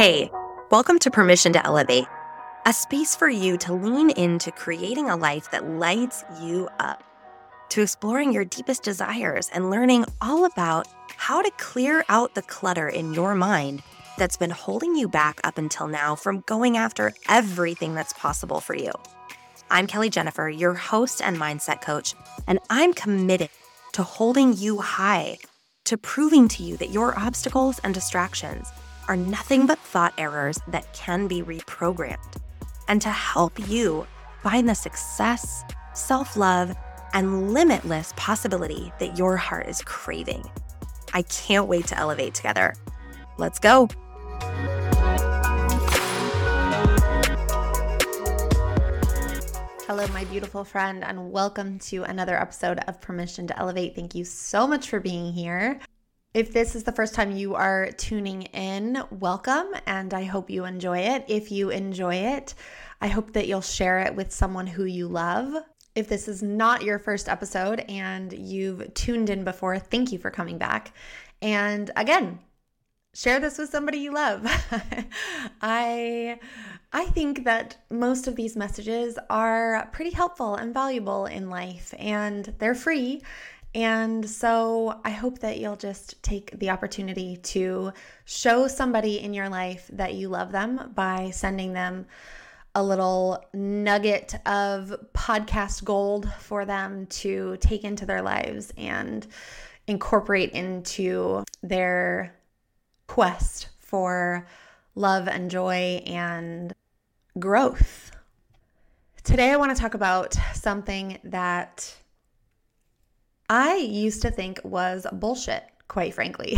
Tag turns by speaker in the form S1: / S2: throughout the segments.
S1: Hey, welcome to Permission to Elevate, a space for you to lean into creating a life that lights you up, to exploring your deepest desires and learning all about how to clear out the clutter in your mind that's been holding you back up until now from going after everything that's possible for you. I'm Kelly Jennifer, your host and mindset coach, and I'm committed to holding you high, to proving to you that your obstacles and distractions are nothing but thought errors that can be reprogrammed, and to help you find the success, self love, and limitless possibility that your heart is craving. I can't wait to elevate together. Let's go.
S2: Hello, my beautiful friend, and welcome to another episode of Permission to Elevate. Thank you so much for being here. If this is the first time you are tuning in, welcome, and I hope you enjoy it. If you enjoy it, I hope that you'll share it with someone who you love. If this is not your first episode and you've tuned in before, thank you for coming back. And again, share this with somebody you love. I I think that most of these messages are pretty helpful and valuable in life and they're free. And so I hope that you'll just take the opportunity to show somebody in your life that you love them by sending them a little nugget of podcast gold for them to take into their lives and incorporate into their quest for love and joy and growth. Today, I want to talk about something that I used to think was bullshit, quite frankly.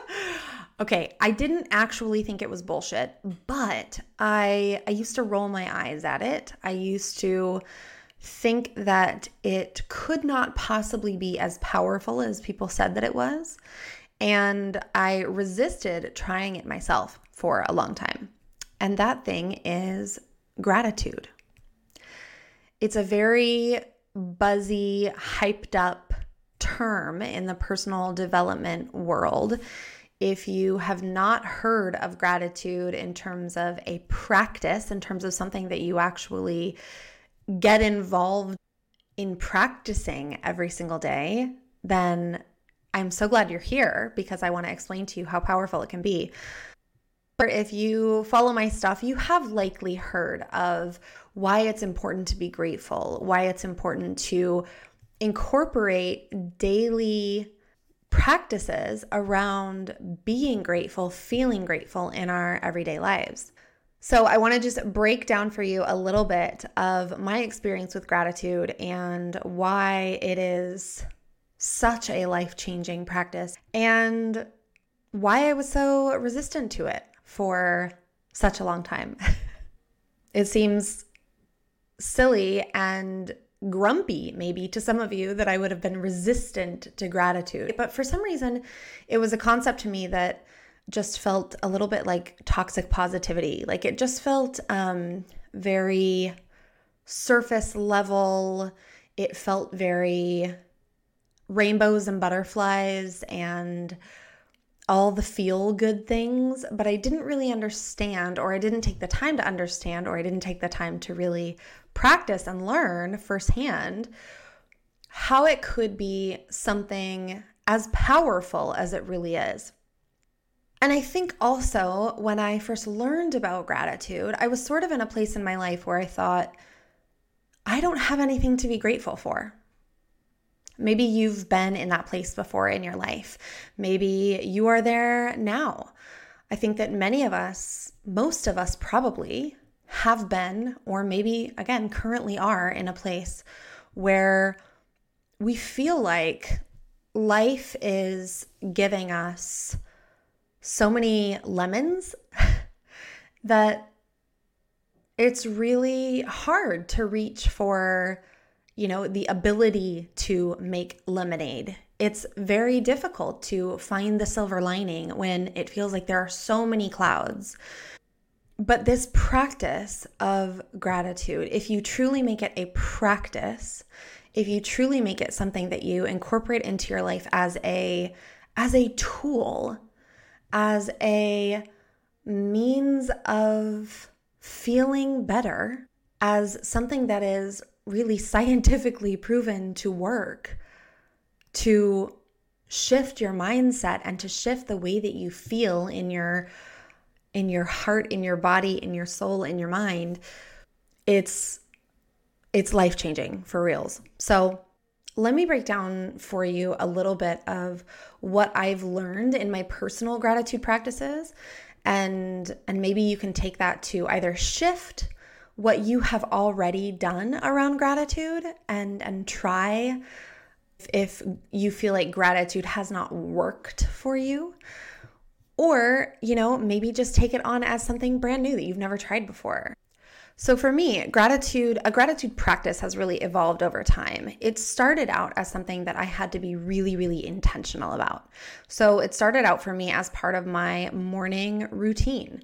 S2: okay, I didn't actually think it was bullshit, but I I used to roll my eyes at it. I used to think that it could not possibly be as powerful as people said that it was. And I resisted trying it myself for a long time. And that thing is gratitude. It's a very buzzy, hyped up term in the personal development world. If you have not heard of gratitude in terms of a practice, in terms of something that you actually get involved in practicing every single day, then I'm so glad you're here because I want to explain to you how powerful it can be. Or if you follow my stuff, you have likely heard of why it's important to be grateful, why it's important to incorporate daily practices around being grateful, feeling grateful in our everyday lives. So, I want to just break down for you a little bit of my experience with gratitude and why it is such a life changing practice and why I was so resistant to it for such a long time. it seems silly and grumpy, maybe to some of you, that I would have been resistant to gratitude. But for some reason, it was a concept to me that just felt a little bit like toxic positivity. Like it just felt um, very surface level. It felt very rainbows and butterflies and all the feel good things, but I didn't really understand, or I didn't take the time to understand, or I didn't take the time to really practice and learn firsthand how it could be something as powerful as it really is. And I think also when I first learned about gratitude, I was sort of in a place in my life where I thought, I don't have anything to be grateful for. Maybe you've been in that place before in your life. Maybe you are there now. I think that many of us, most of us probably, have been, or maybe again, currently are in a place where we feel like life is giving us so many lemons that it's really hard to reach for you know, the ability to make lemonade. It's very difficult to find the silver lining when it feels like there are so many clouds. But this practice of gratitude, if you truly make it a practice, if you truly make it something that you incorporate into your life as a as a tool, as a means of feeling better as something that is really scientifically proven to work to shift your mindset and to shift the way that you feel in your in your heart in your body in your soul in your mind it's it's life changing for reals. So let me break down for you a little bit of what I've learned in my personal gratitude practices and and maybe you can take that to either shift what you have already done around gratitude and and try if you feel like gratitude has not worked for you or you know maybe just take it on as something brand new that you've never tried before so for me, gratitude, a gratitude practice has really evolved over time. It started out as something that I had to be really, really intentional about. So it started out for me as part of my morning routine.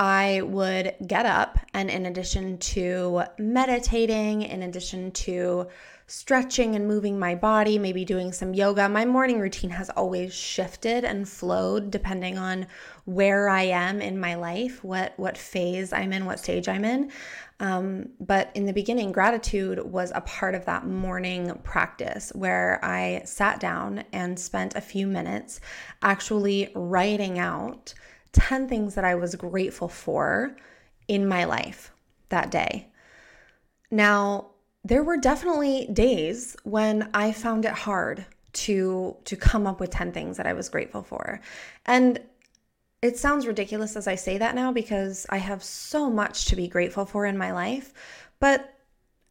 S2: I would get up, and in addition to meditating, in addition to stretching and moving my body, maybe doing some yoga. My morning routine has always shifted and flowed depending on where I am in my life, what what phase I'm in, what stage I'm in. Um, but in the beginning, gratitude was a part of that morning practice where I sat down and spent a few minutes actually writing out 10 things that I was grateful for in my life that day. Now, there were definitely days when I found it hard to to come up with 10 things that I was grateful for. And it sounds ridiculous as I say that now because I have so much to be grateful for in my life, but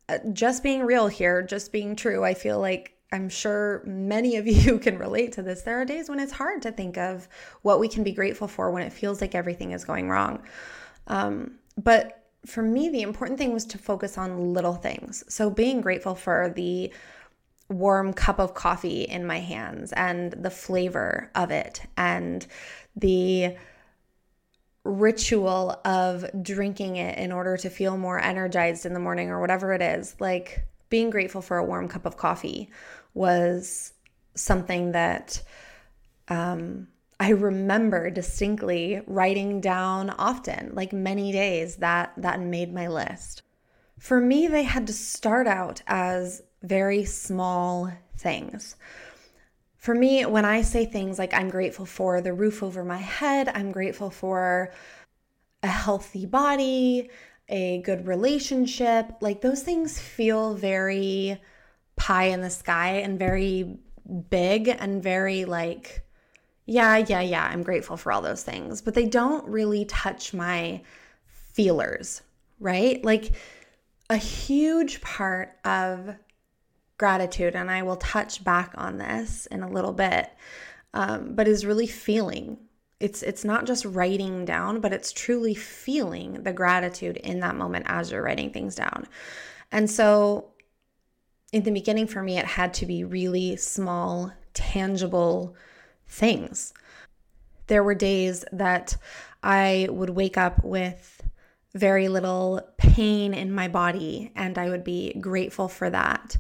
S2: uh, just being real here, just being true, I feel like I'm sure many of you can relate to this. There are days when it's hard to think of what we can be grateful for when it feels like everything is going wrong. Um, but for me, the important thing was to focus on little things. So being grateful for the warm cup of coffee in my hands and the flavor of it and the ritual of drinking it in order to feel more energized in the morning or whatever it is. Like being grateful for a warm cup of coffee was something that um, I remember distinctly writing down often, like many days that that made my list. For me, they had to start out as very small things. For me, when I say things like I'm grateful for the roof over my head, I'm grateful for a healthy body, a good relationship, like those things feel very pie in the sky and very big and very like yeah, yeah, yeah, I'm grateful for all those things, but they don't really touch my feelers, right? Like a huge part of gratitude, and I will touch back on this in a little bit, um, but is really feeling. It's it's not just writing down, but it's truly feeling the gratitude in that moment as you're writing things down. And so in the beginning for me it had to be really small, tangible things. There were days that I would wake up with very little pain in my body, and I would be grateful for that.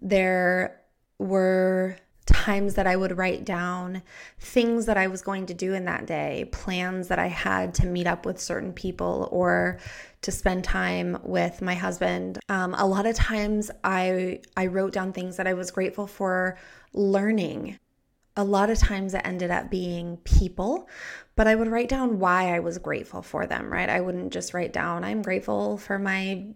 S2: There were times that I would write down things that I was going to do in that day, plans that I had to meet up with certain people or to spend time with my husband. Um, a lot of times I I wrote down things that I was grateful for learning a lot of times it ended up being people, but I would write down why I was grateful for them, right? I wouldn't just write down, I'm grateful for my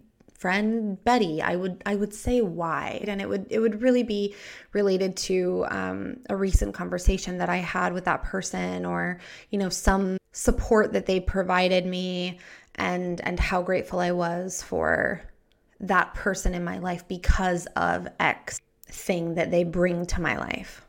S2: friend Betty. I would I would say why, and it would it would really be related to um, a recent conversation that I had with that person, or you know some support that they provided me, and and how grateful I was for that person in my life because of X thing that they bring to my life.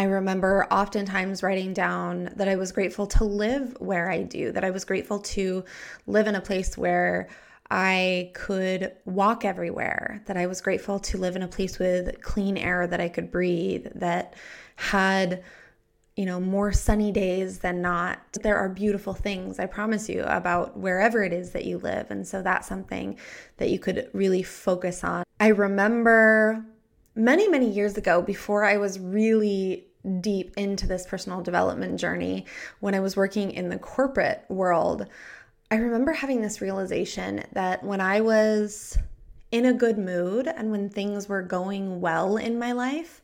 S2: I remember oftentimes writing down that I was grateful to live where I do, that I was grateful to live in a place where I could walk everywhere, that I was grateful to live in a place with clean air that I could breathe, that had, you know, more sunny days than not. There are beautiful things, I promise you, about wherever it is that you live. And so that's something that you could really focus on. I remember many, many years ago, before I was really deep into this personal development journey when I was working in the corporate world, I remember having this realization that when I was in a good mood and when things were going well in my life,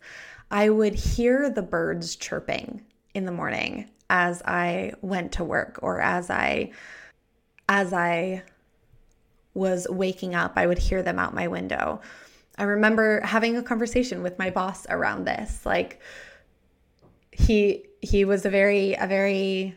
S2: I would hear the birds chirping in the morning as I went to work or as I as I was waking up, I would hear them out my window. I remember having a conversation with my boss around this. Like he he was a very a very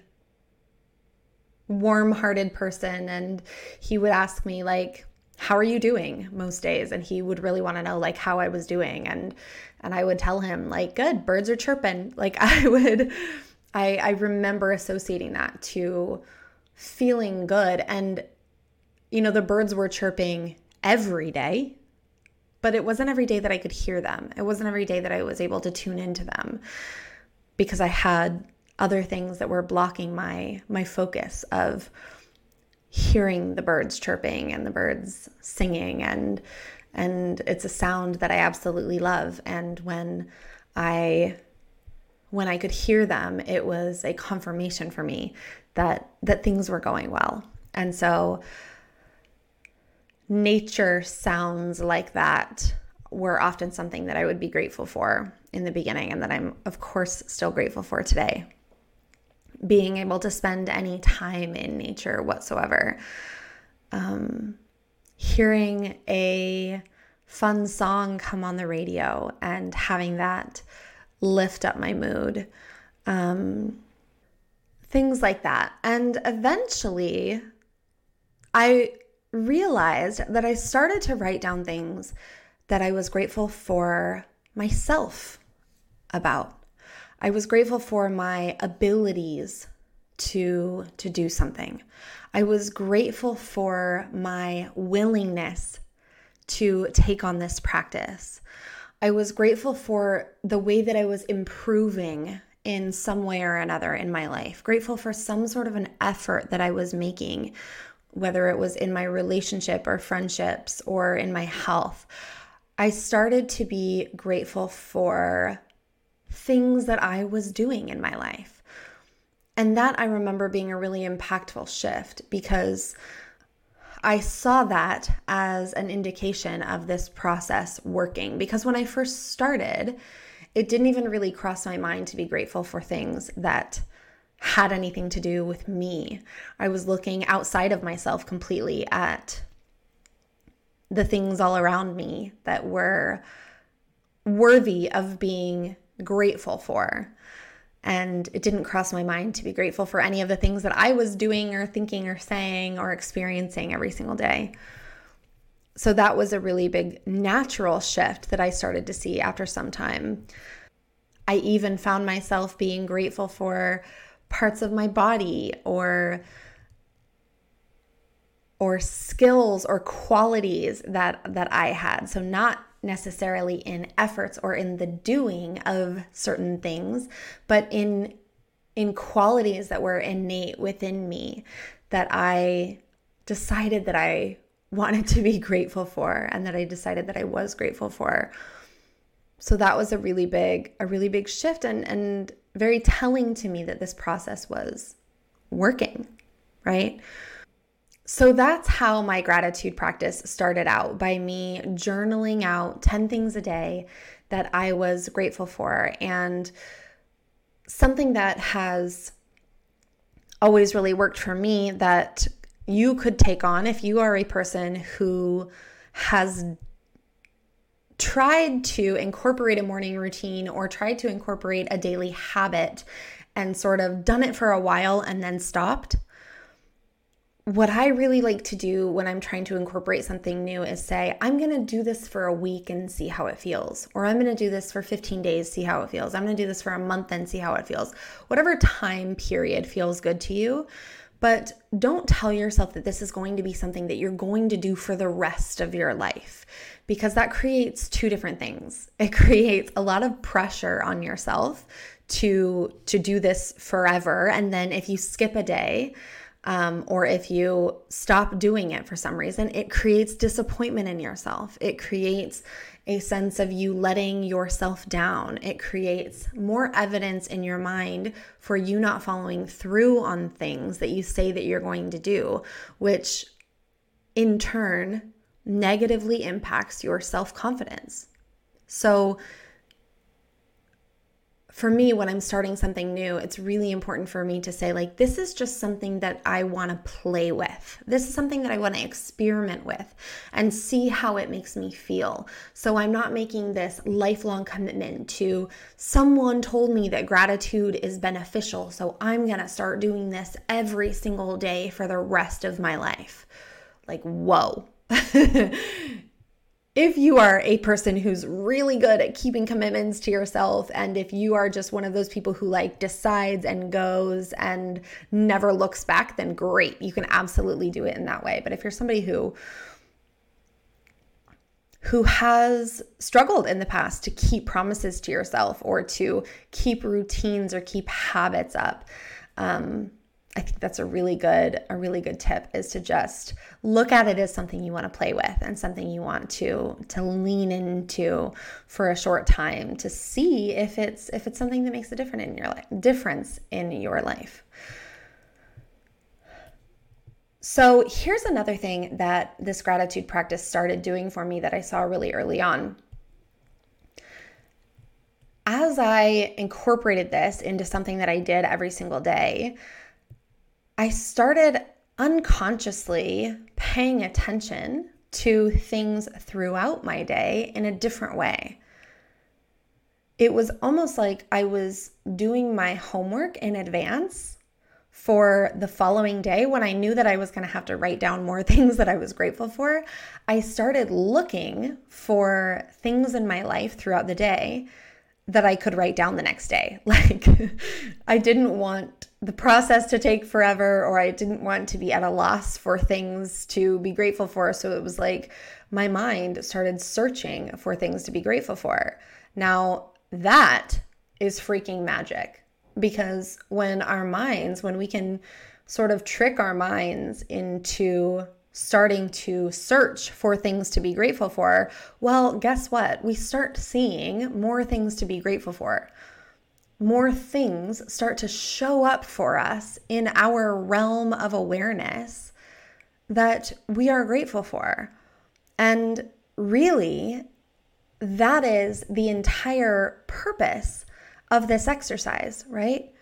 S2: warm-hearted person and he would ask me like how are you doing? most days and he would really want to know like how I was doing and and I would tell him like good birds are chirping. Like I would I I remember associating that to feeling good and you know, the birds were chirping every day, but it wasn't every day that I could hear them. It wasn't every day that I was able to tune into them because I had other things that were blocking my my focus of hearing the birds chirping and the birds singing and and it's a sound that I absolutely love and when I when I could hear them it was a confirmation for me that that things were going well. And so nature sounds like that were often something that I would be grateful for in the beginning and that I'm, of course, still grateful for today. Being able to spend any time in nature whatsoever. Um, hearing a fun song come on the radio and having that lift up my mood. Um, things like that. And eventually, I realized that I started to write down things that I was grateful for myself about. I was grateful for my abilities to to do something. I was grateful for my willingness to take on this practice. I was grateful for the way that I was improving in some way or another in my life. Grateful for some sort of an effort that I was making whether it was in my relationship or friendships or in my health, I started to be grateful for things that I was doing in my life. And that I remember being a really impactful shift because I saw that as an indication of this process working. Because when I first started, it didn't even really cross my mind to be grateful for things that had anything to do with me. I was looking outside of myself completely at the things all around me that were worthy of being grateful for. And it didn't cross my mind to be grateful for any of the things that I was doing or thinking or saying or experiencing every single day. So that was a really big natural shift that I started to see after some time. I even found myself being grateful for parts of my body or or skills or qualities that that I had. So not necessarily in efforts or in the doing of certain things, but in in qualities that were innate within me that I decided that I wanted to be grateful for and that I decided that I was grateful for. So that was a really big a really big shift and and very telling to me that this process was working, right? So that's how my gratitude practice started out by me journaling out 10 things a day that I was grateful for. And something that has always really worked for me that you could take on if you are a person who has tried to incorporate a morning routine or tried to incorporate a daily habit and sort of done it for a while and then stopped, what I really like to do when I'm trying to incorporate something new is say, I'm going to do this for a week and see how it feels. Or I'm going to do this for 15 days, see how it feels. I'm going to do this for a month and see how it feels. Whatever time period feels good to you. But don't tell yourself that this is going to be something that you're going to do for the rest of your life because that creates two different things. It creates a lot of pressure on yourself to to do this forever and then if you skip a day, um, or if you stop doing it for some reason, it creates disappointment in yourself. It creates a sense of you letting yourself down. It creates more evidence in your mind for you not following through on things that you say that you're going to do, which in turn negatively impacts your self confidence. So, for me, when I'm starting something new, it's really important for me to say, like, this is just something that I want to play with. This is something that I want to experiment with and see how it makes me feel. So I'm not making this lifelong commitment to someone told me that gratitude is beneficial. So I'm going to start doing this every single day for the rest of my life. Like, whoa. if you are a person who's really good at keeping commitments to yourself, and if you are just one of those people who like decides and goes and never looks back, then great. You can absolutely do it in that way. But if you're somebody who, who has struggled in the past to keep promises to yourself or to keep routines or keep habits up, um, I think that's a really good a really good tip is to just look at it as something you want to play with and something you want to to lean into for a short time to see if it's if it's something that makes a difference in your life difference in your life. So, here's another thing that this gratitude practice started doing for me that I saw really early on. As I incorporated this into something that I did every single day, I started unconsciously paying attention to things throughout my day in a different way. It was almost like I was doing my homework in advance for the following day when I knew that I was going to have to write down more things that I was grateful for. I started looking for things in my life throughout the day that I could write down the next day. Like, I didn't want the process to take forever, or I didn't want to be at a loss for things to be grateful for. So it was like my mind started searching for things to be grateful for. Now, that is freaking magic because when our minds, when we can sort of trick our minds into starting to search for things to be grateful for, well, guess what? We start seeing more things to be grateful for. More things start to show up for us in our realm of awareness that we are grateful for. And really, that is the entire purpose of this exercise, right?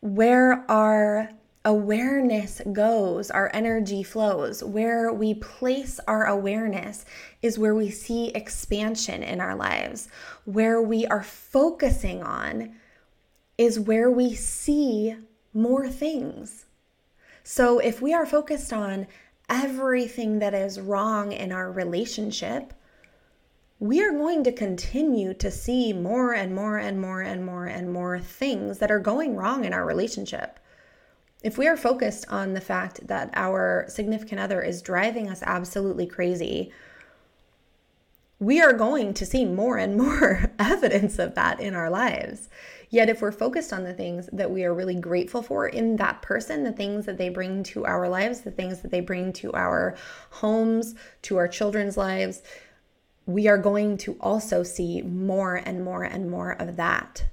S2: Where our awareness goes, our energy flows. Where we place our awareness is where we see expansion in our lives. Where we are focusing on is where we see more things. So if we are focused on everything that is wrong in our relationship, we are going to continue to see more and more and more and more and more things that are going wrong in our relationship. If we are focused on the fact that our significant other is driving us absolutely crazy, we are going to see more and more evidence of that in our lives. Yet, if we're focused on the things that we are really grateful for in that person, the things that they bring to our lives, the things that they bring to our homes, to our children's lives, we are going to also see more and more and more of that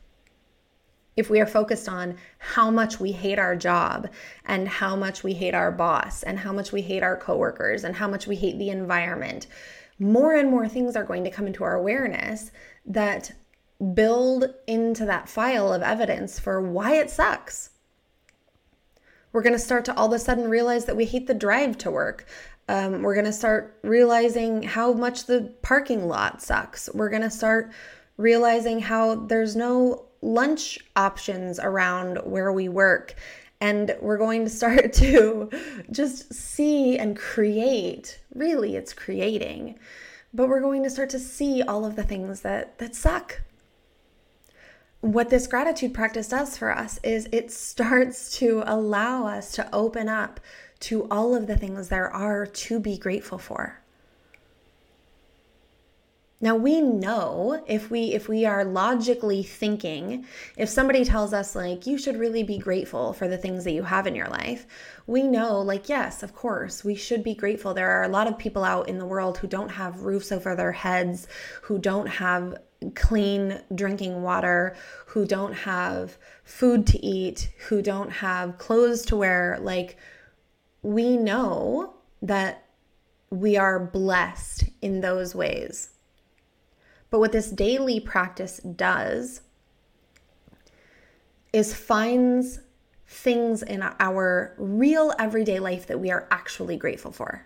S2: if we are focused on how much we hate our job and how much we hate our boss and how much we hate our coworkers and how much we hate the environment, more and more things are going to come into our awareness that build into that file of evidence for why it sucks. We're going to start to all of a sudden realize that we hate the drive to work. Um, we're going to start realizing how much the parking lot sucks. We're going to start realizing how there's no lunch options around where we work. And we're going to start to just see and create. Really, it's creating. But we're going to start to see all of the things that, that suck. What this gratitude practice does for us is it starts to allow us to open up to all of the things there are to be grateful for Now we know if we if we are logically thinking, if somebody tells us like you should really be grateful for the things that you have in your life, we know like yes, of course, we should be grateful. There are a lot of people out in the world who don't have roofs over their heads, who don't have clean drinking water, who don't have food to eat, who don't have clothes to wear, like we know that we are blessed in those ways. But what this daily practice does is finds things in our real everyday life that we are actually grateful for.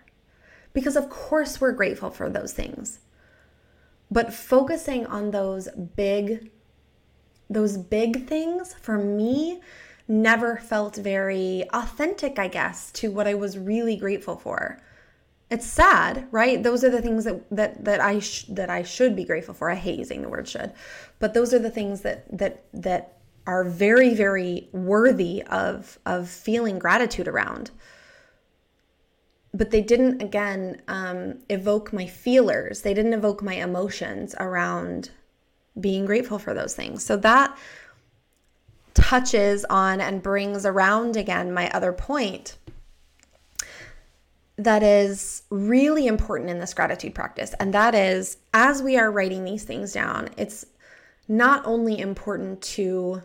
S2: Because, of course, we're grateful for those things. But focusing on those big, those big things for me never felt very authentic, I guess, to what I was really grateful for it's sad right? Those are the things that that that i sh- that i should be grateful for. I hate using the word should. But those are the things that that that are very very worthy of of feeling gratitude around. But they didn't again um, evoke my feelers. They didn't evoke my emotions around being grateful for those things. So that touches on and brings around again my other point that is really important in this gratitude practice. And that is, as we are writing these things down, it's not only important to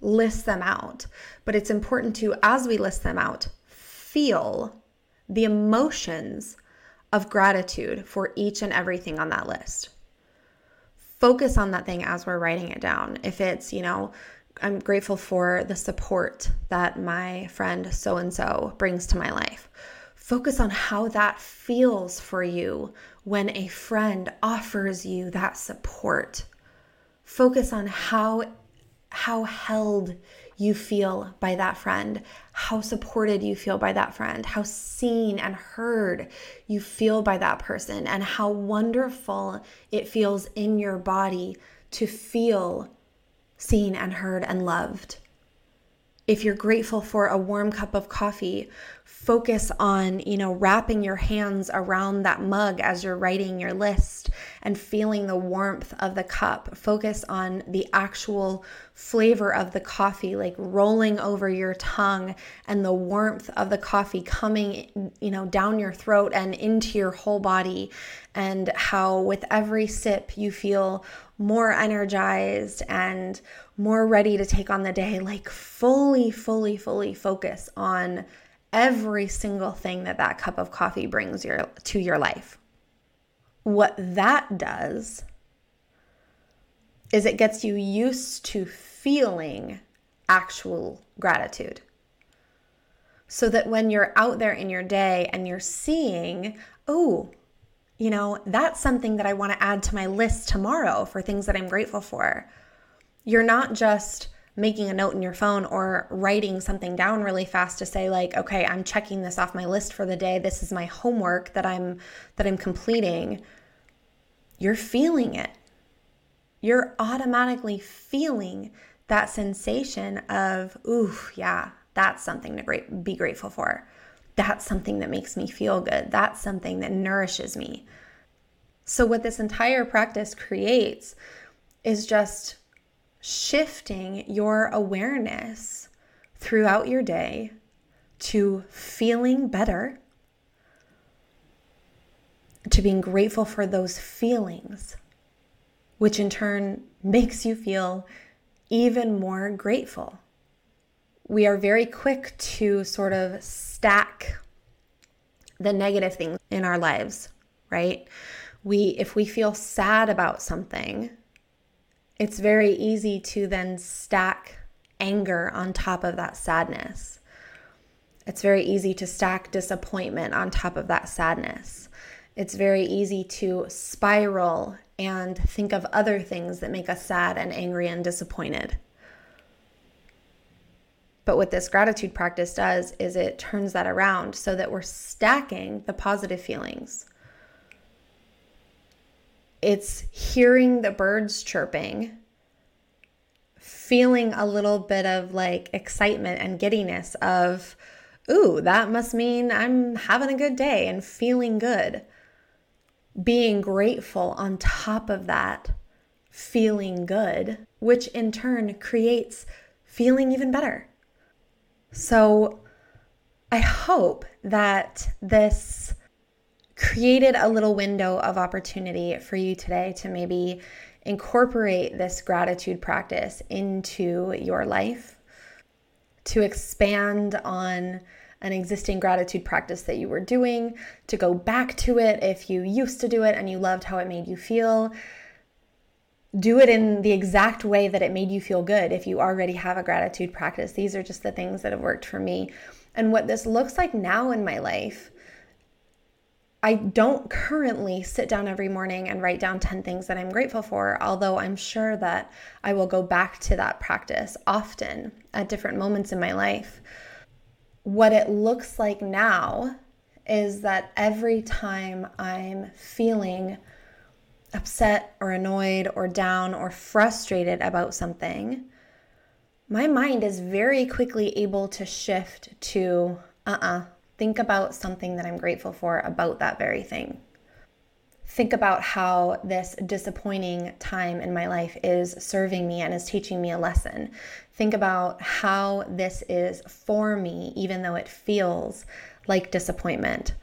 S2: list them out, but it's important to, as we list them out, feel the emotions of gratitude for each and everything on that list. Focus on that thing as we're writing it down. If it's, you know, I'm grateful for the support that my friend so and so brings to my life Focus on how that feels for you when a friend offers you that support. Focus on how how held you feel by that friend, how supported you feel by that friend, how seen and heard you feel by that person, and how wonderful it feels in your body to feel seen and heard and loved. If you're grateful for a warm cup of coffee, focus on, you know, wrapping your hands around that mug as you're writing your list and feeling the warmth of the cup. Focus on the actual flavor of the coffee, like rolling over your tongue and the warmth of the coffee coming, you know, down your throat and into your whole body. And how with every sip you feel more energized and more ready to take on the day. Like fully, fully, fully focus on every single thing that that cup of coffee brings your to your life. What that does is it gets you used to feeling actual gratitude. So that when you're out there in your day and you're seeing, oh, you know, that's something that I want to add to my list tomorrow for things that I'm grateful for. You're not just making a note in your phone or writing something down really fast to say like okay i'm checking this off my list for the day. This is my homework that i'm that i'm completing. You're feeling it. You're automatically feeling that sensation of ooh yeah that's something to great, be grateful for that's something that makes me feel good that's something that nourishes me so what this entire practice creates is just shifting your awareness throughout your day to feeling better, to being grateful for those feelings, which in turn makes you feel even more grateful. We are very quick to sort of stack the negative things in our lives, right? We if we feel sad about something, it's very easy to then stack anger on top of that sadness. It's very easy to stack disappointment on top of that sadness. It's very easy to spiral and think of other things that make us sad and angry and disappointed. But what this gratitude practice does is it turns that around so that we're stacking the positive feelings it's hearing the birds chirping, feeling a little bit of like excitement and giddiness of, ooh, that must mean I'm having a good day and feeling good. being grateful on top of that, feeling good, which in turn creates feeling even better. So I hope that this created a little window of opportunity for you today to maybe incorporate this gratitude practice into your life, to expand on an existing gratitude practice that you were doing, to go back to it if you used to do it and you loved how it made you feel. Do it in the exact way that it made you feel good if you already have a gratitude practice. These are just the things that have worked for me. And what this looks like now in my life I don't currently sit down every morning and write down 10 things that I'm grateful for, although I'm sure that I will go back to that practice often at different moments in my life. What it looks like now is that every time I'm feeling upset or annoyed or down or frustrated about something, my mind is very quickly able to shift to, uh uh-uh, uh think about something that I'm grateful for about that very thing. Think about how this disappointing time in my life is serving me and is teaching me a lesson. Think about how this is for me, even though it feels like disappointment.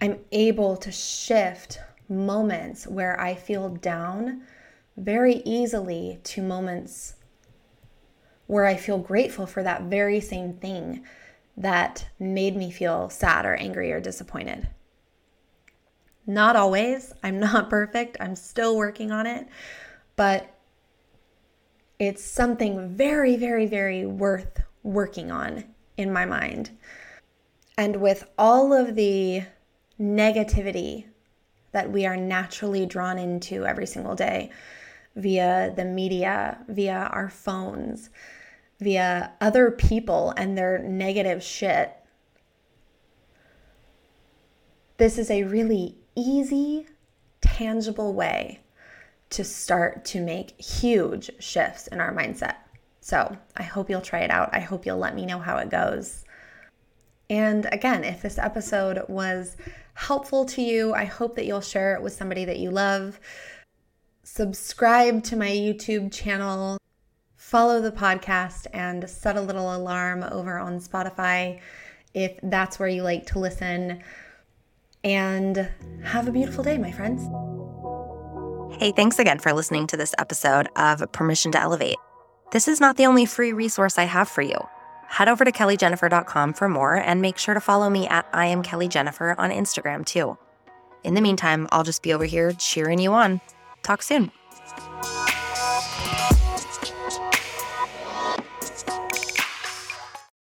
S2: I'm able to shift moments where I feel down very easily to moments where I feel grateful for that very same thing that made me feel sad or angry or disappointed. Not always. I'm not perfect. I'm still working on it. But it's something very, very, very worth working on in my mind. And with all of the negativity that we are naturally drawn into every single day via the media, via our phones, via other people and their negative shit. This is a really easy, tangible way to start to make huge shifts in our mindset. So I hope you'll try it out. I hope you'll let me know how it goes. And again, if this episode was helpful to you, I hope that you'll share it with somebody that you love. Subscribe to my YouTube channel follow the podcast and set a little alarm over on Spotify if that's where you like to listen. And have a beautiful day, my friends.
S1: Hey, thanks again for listening to this episode of Permission to Elevate. This is not the only free resource I have for you. Head over to kellyjennifer.com for more and make sure to follow me at I am Kelly Jennifer on Instagram too. In the meantime, I'll just be over here cheering you on. Talk soon.